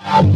Um.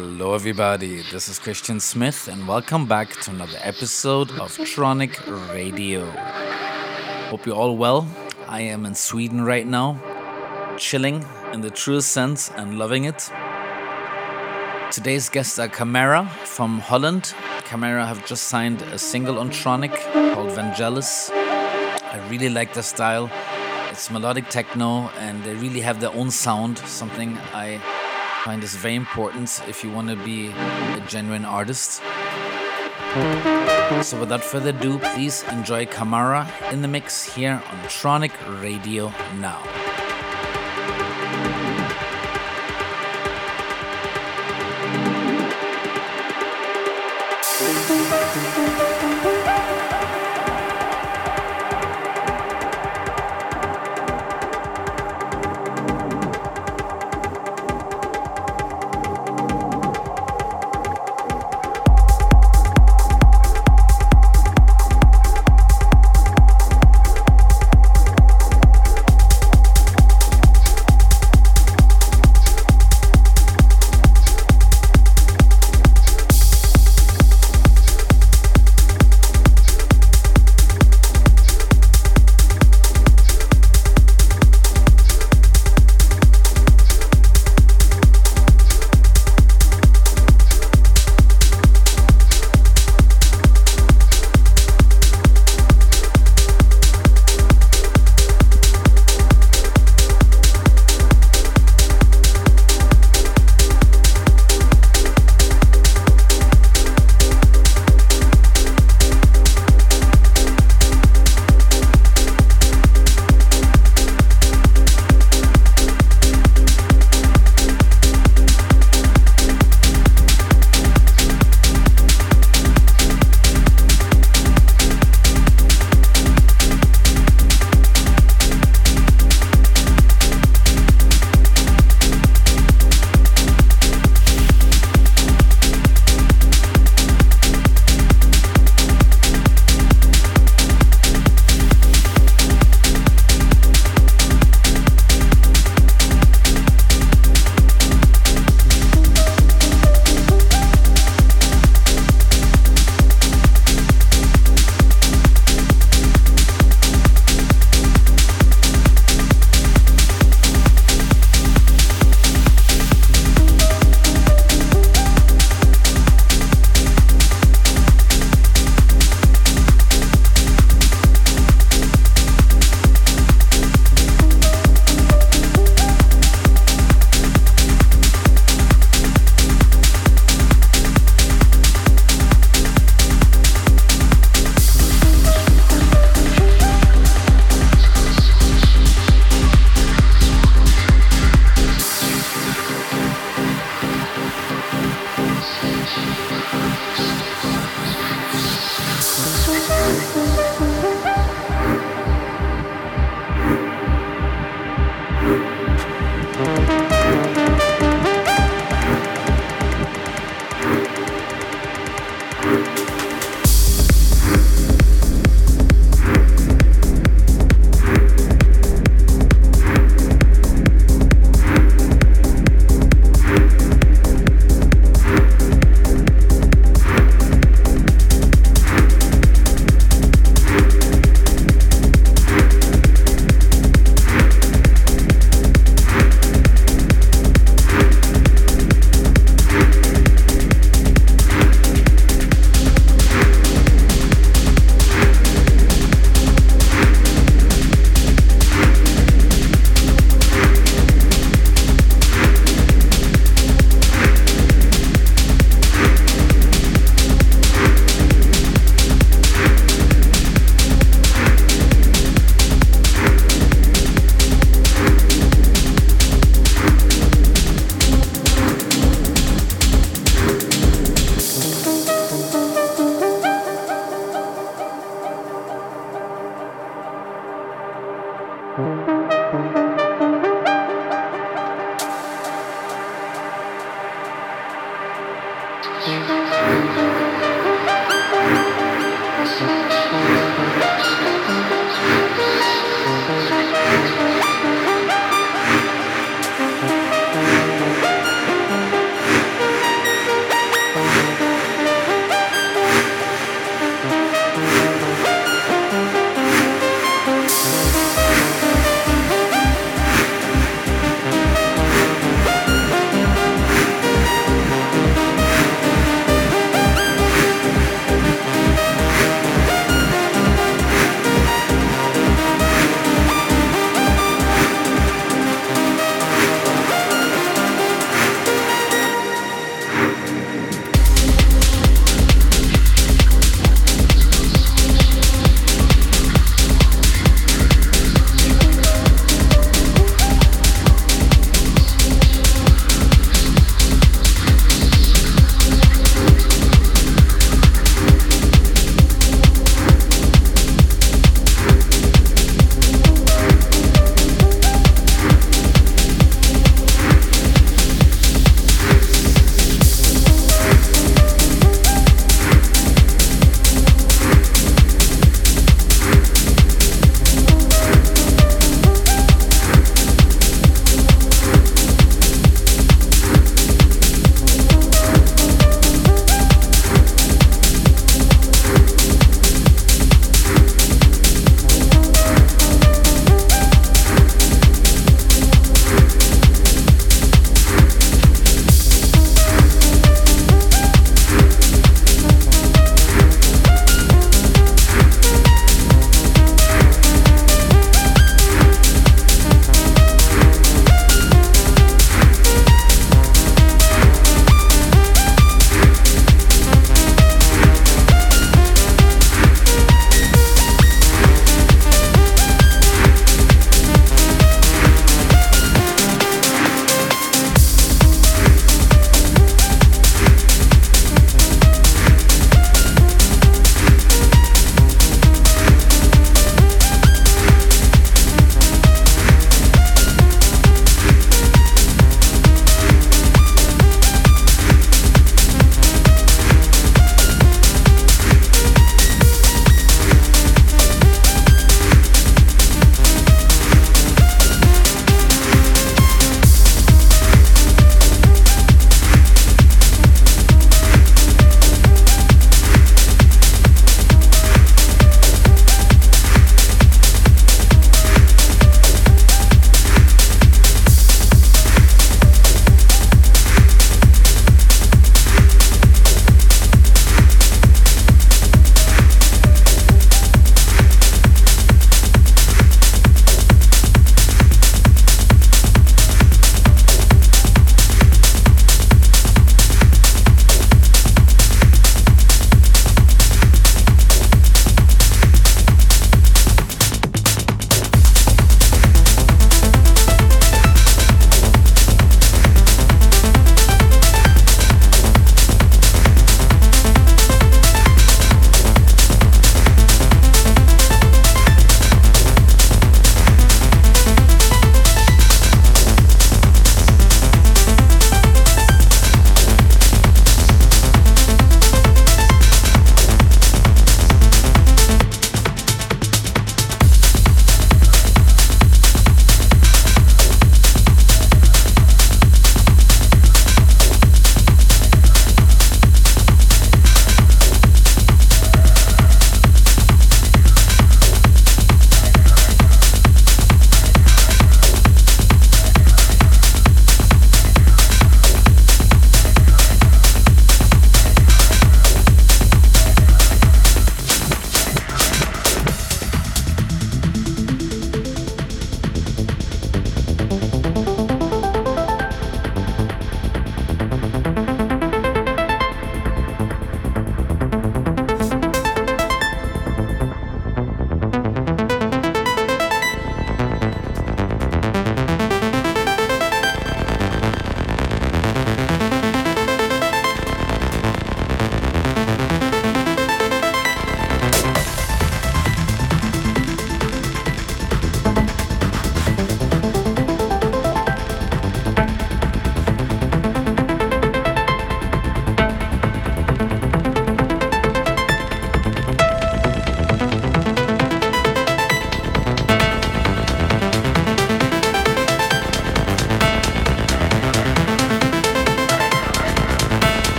Hello, everybody. This is Christian Smith, and welcome back to another episode of Tronic Radio. Hope you're all well. I am in Sweden right now, chilling in the truest sense and loving it. Today's guests are Kamara from Holland. Kamara have just signed a single on Tronic called Vangelis. I really like the style. It's melodic techno, and they really have their own sound, something I find is very important if you want to be a genuine artist. So, without further ado, please enjoy Kamara in the mix here on Tronic Radio now.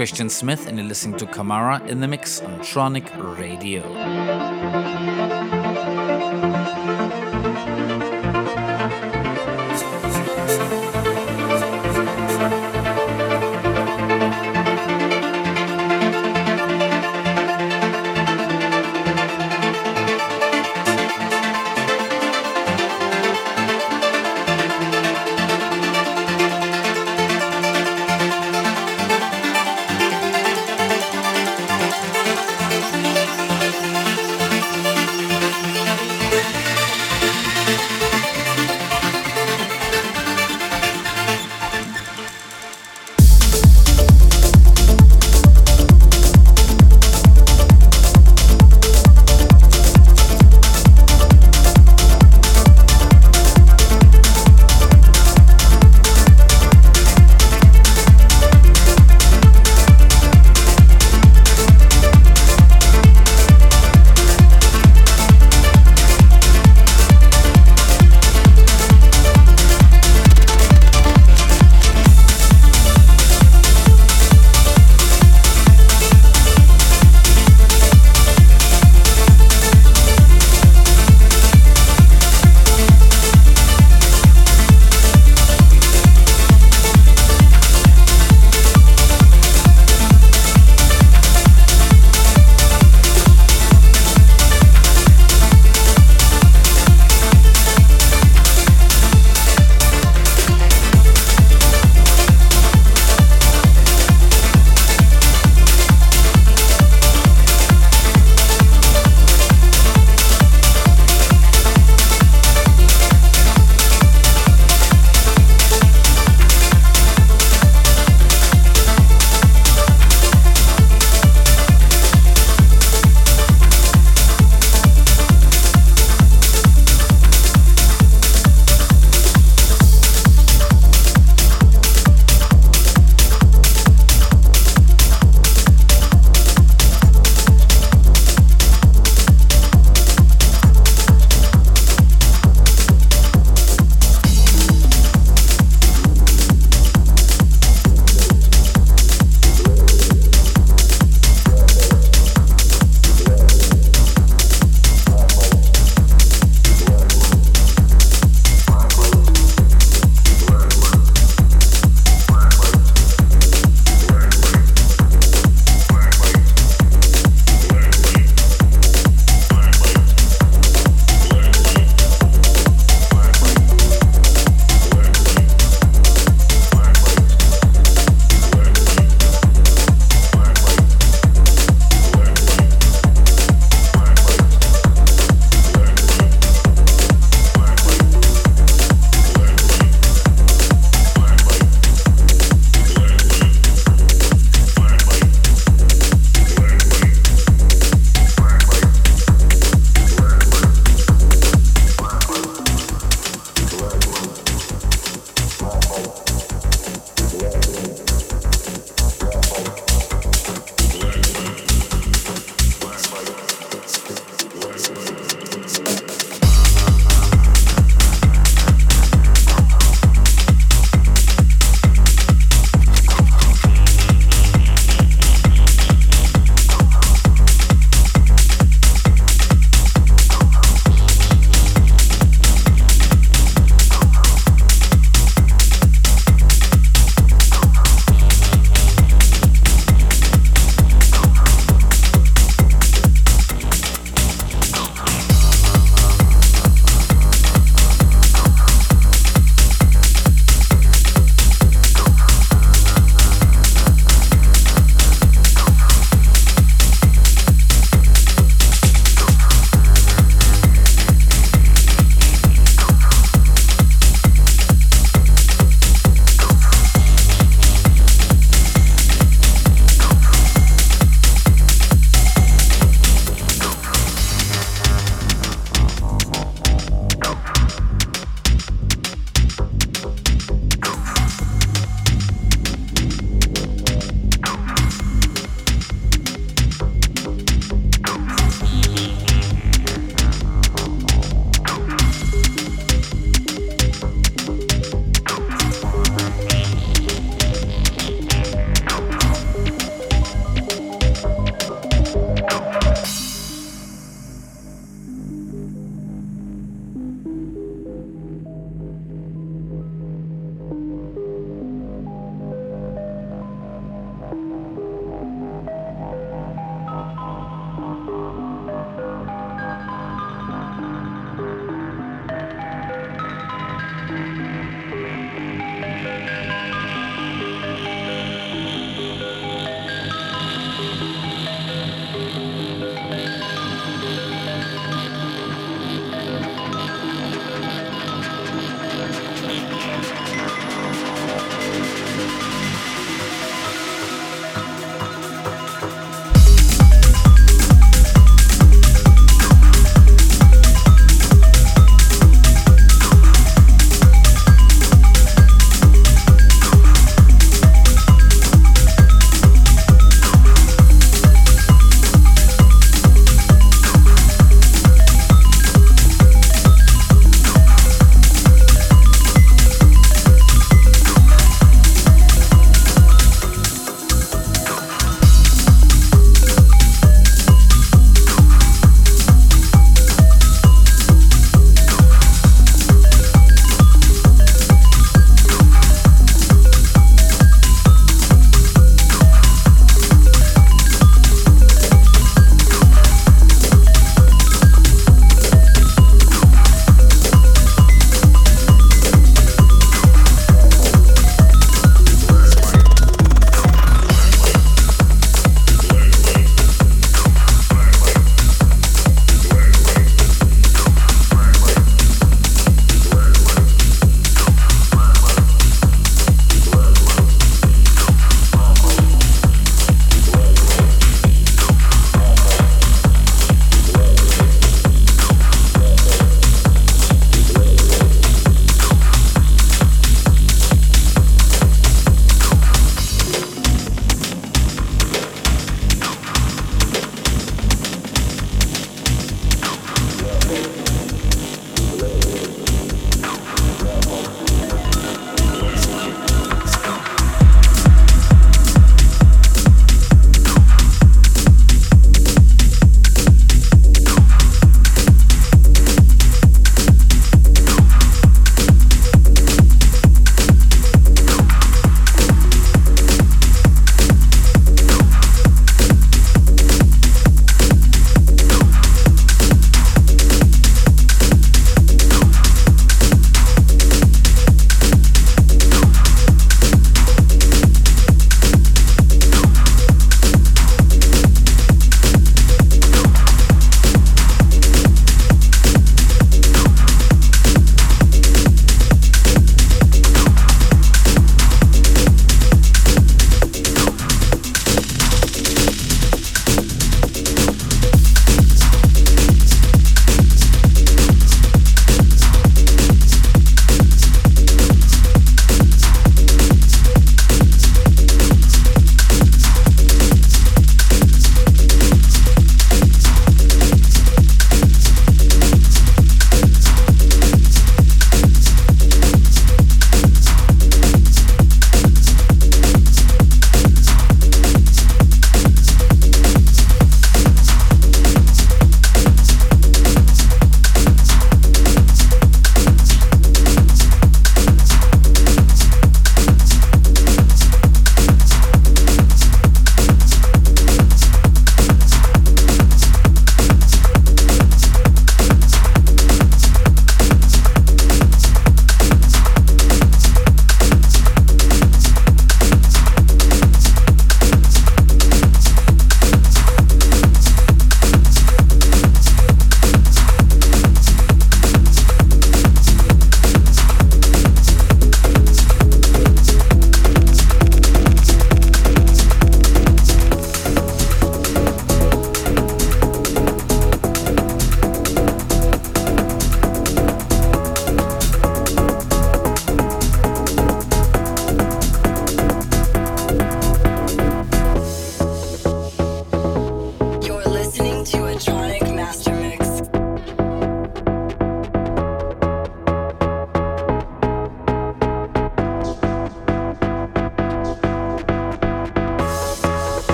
Christian Smith, and you're listening to Kamara in the Mix on Tronic Radio.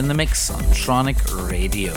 In the mix on Tronic Radio.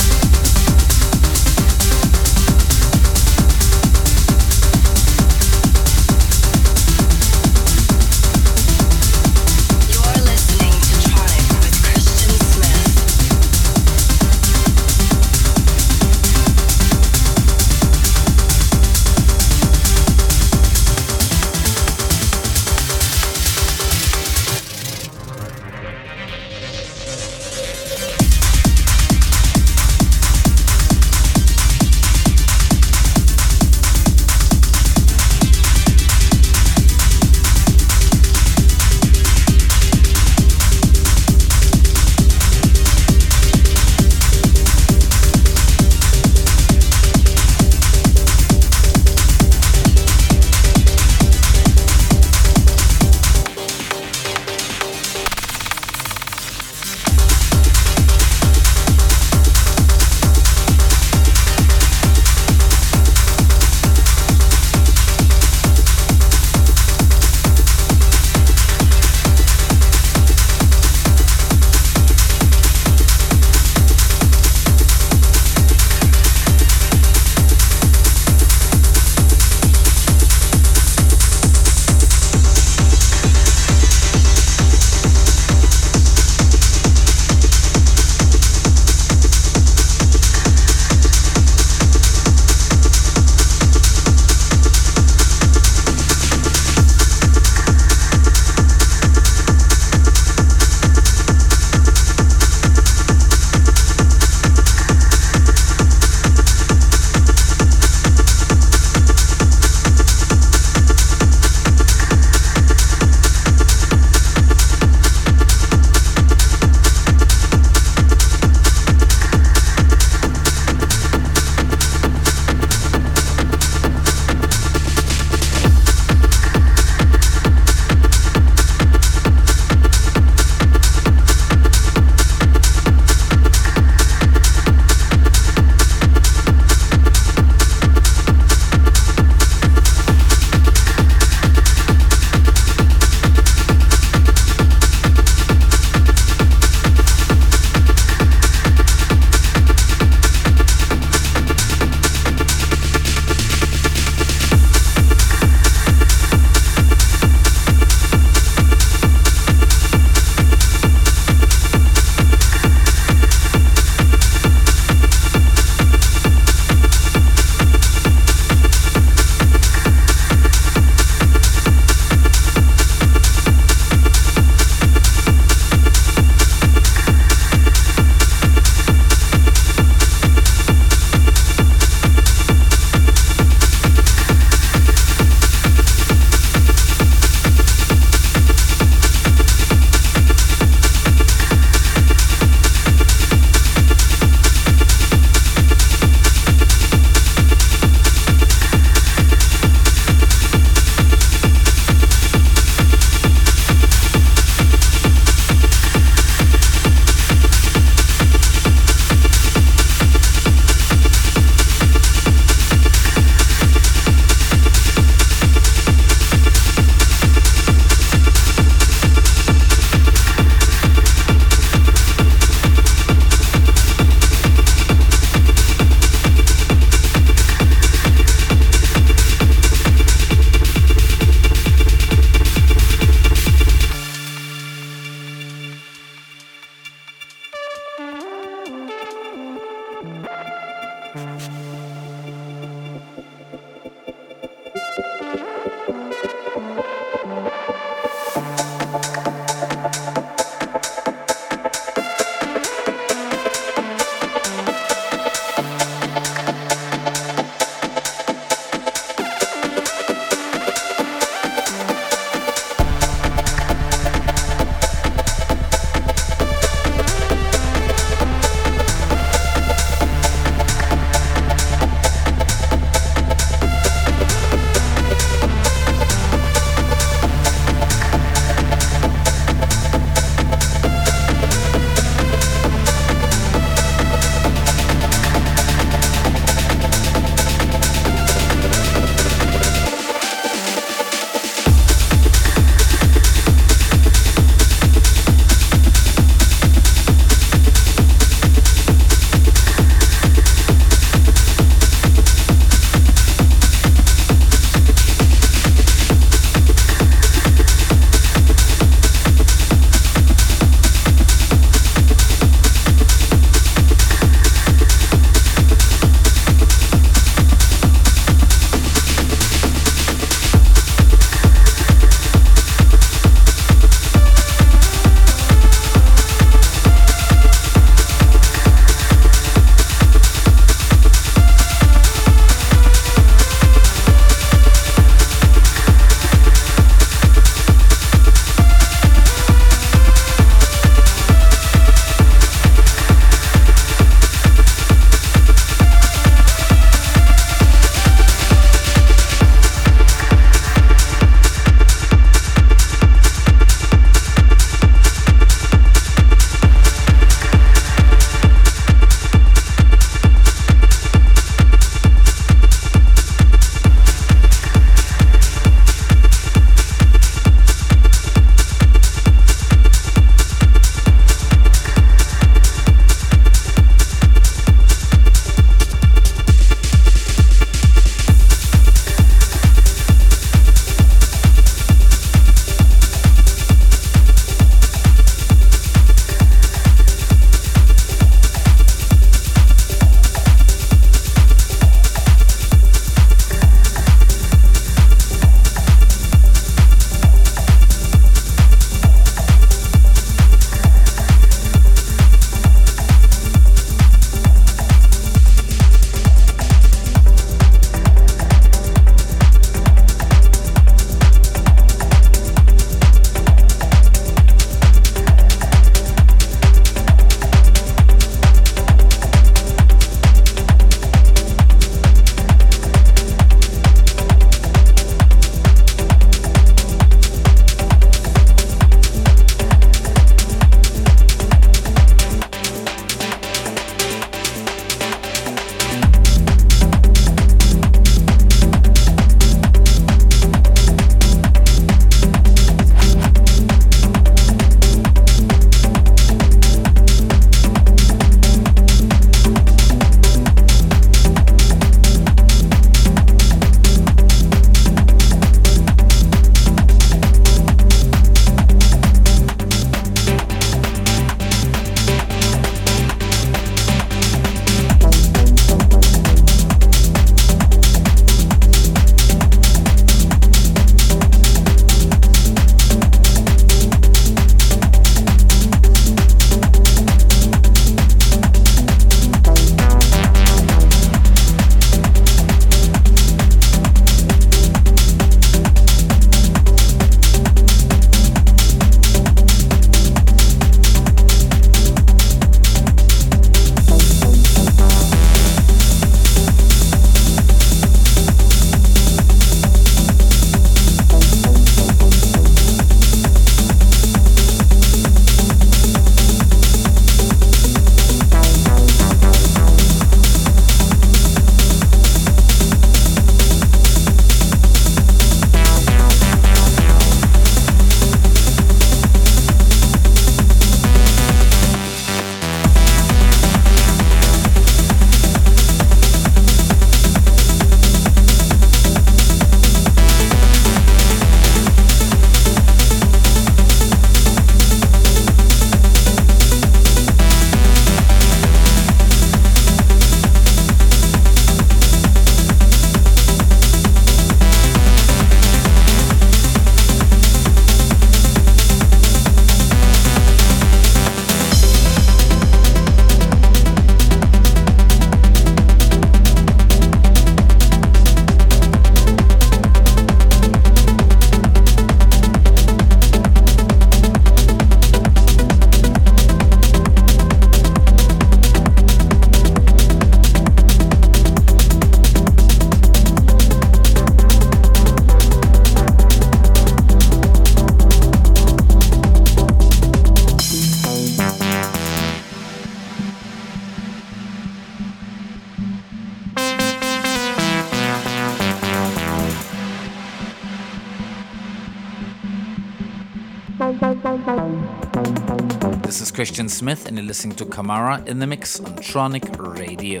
Christian Smith, and you're listening to Kamara in the Mix on Tronic Radio.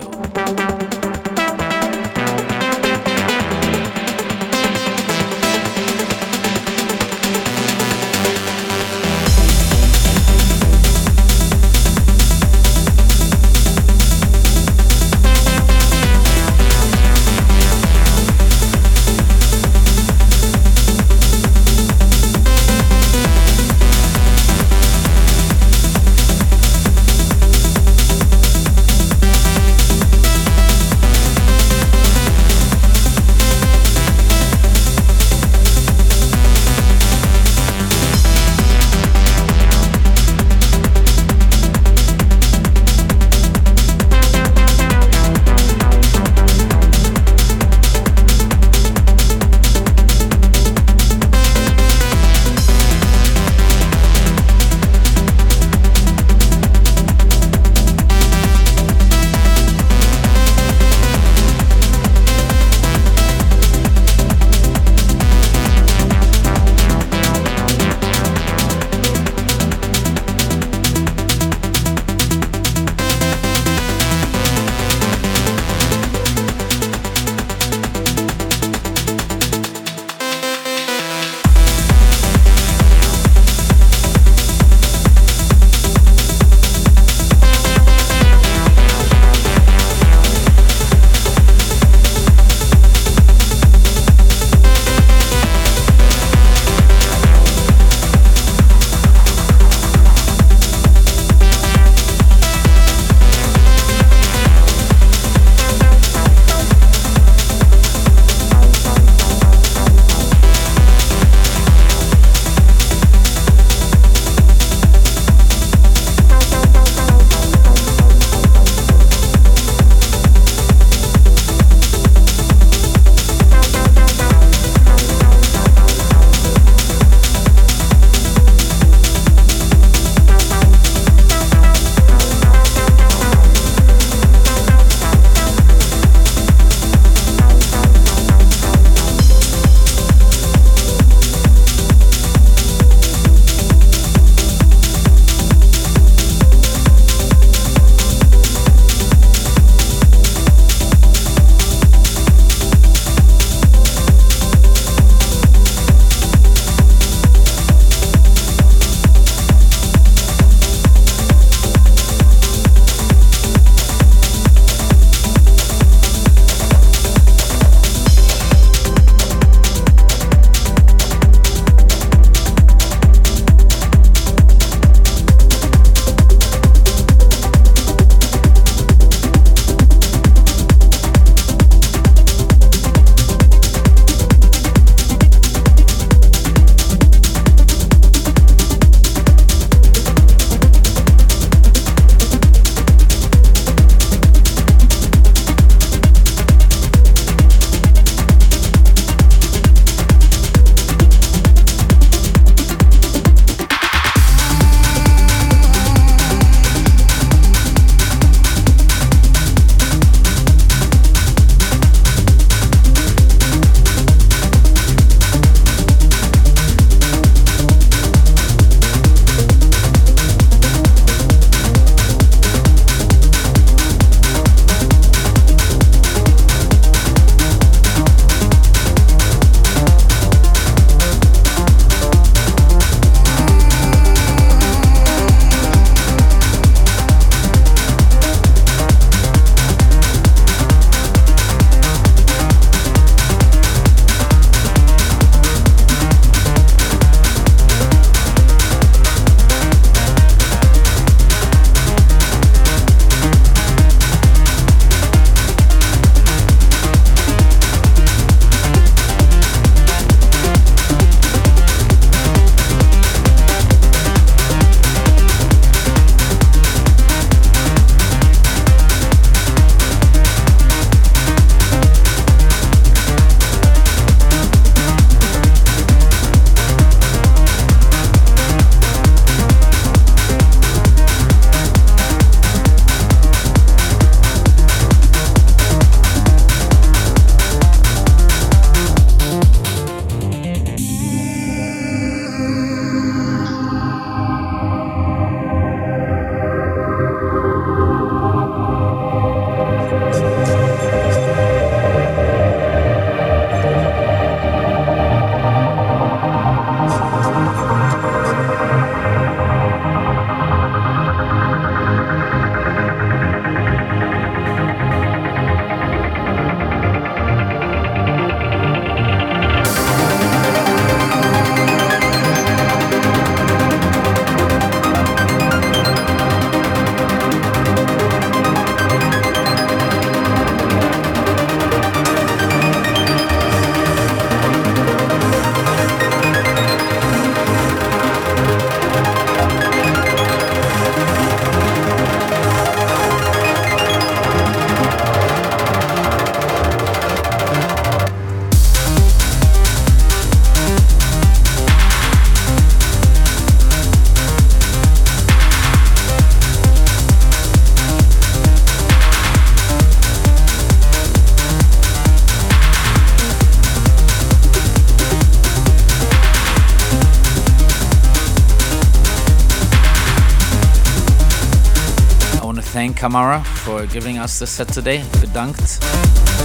Thank Kamara for giving us the set today. Bedankt.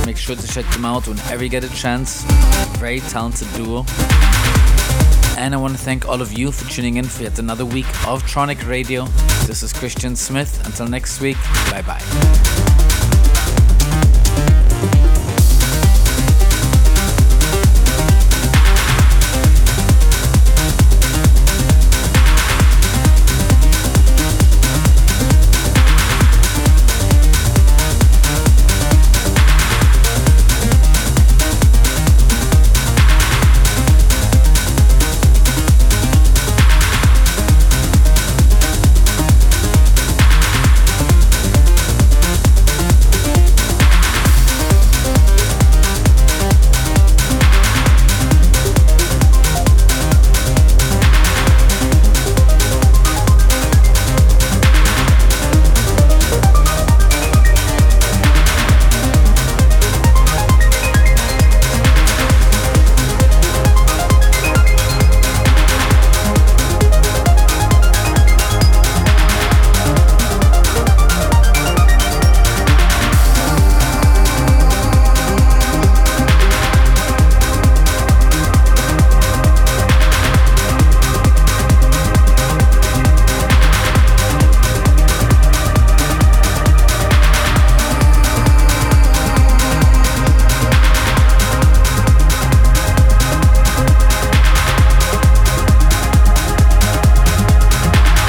Make sure to check them out whenever you get a chance. Very talented duo. And I want to thank all of you for tuning in for yet another week of Tronic Radio. This is Christian Smith. Until next week, bye bye.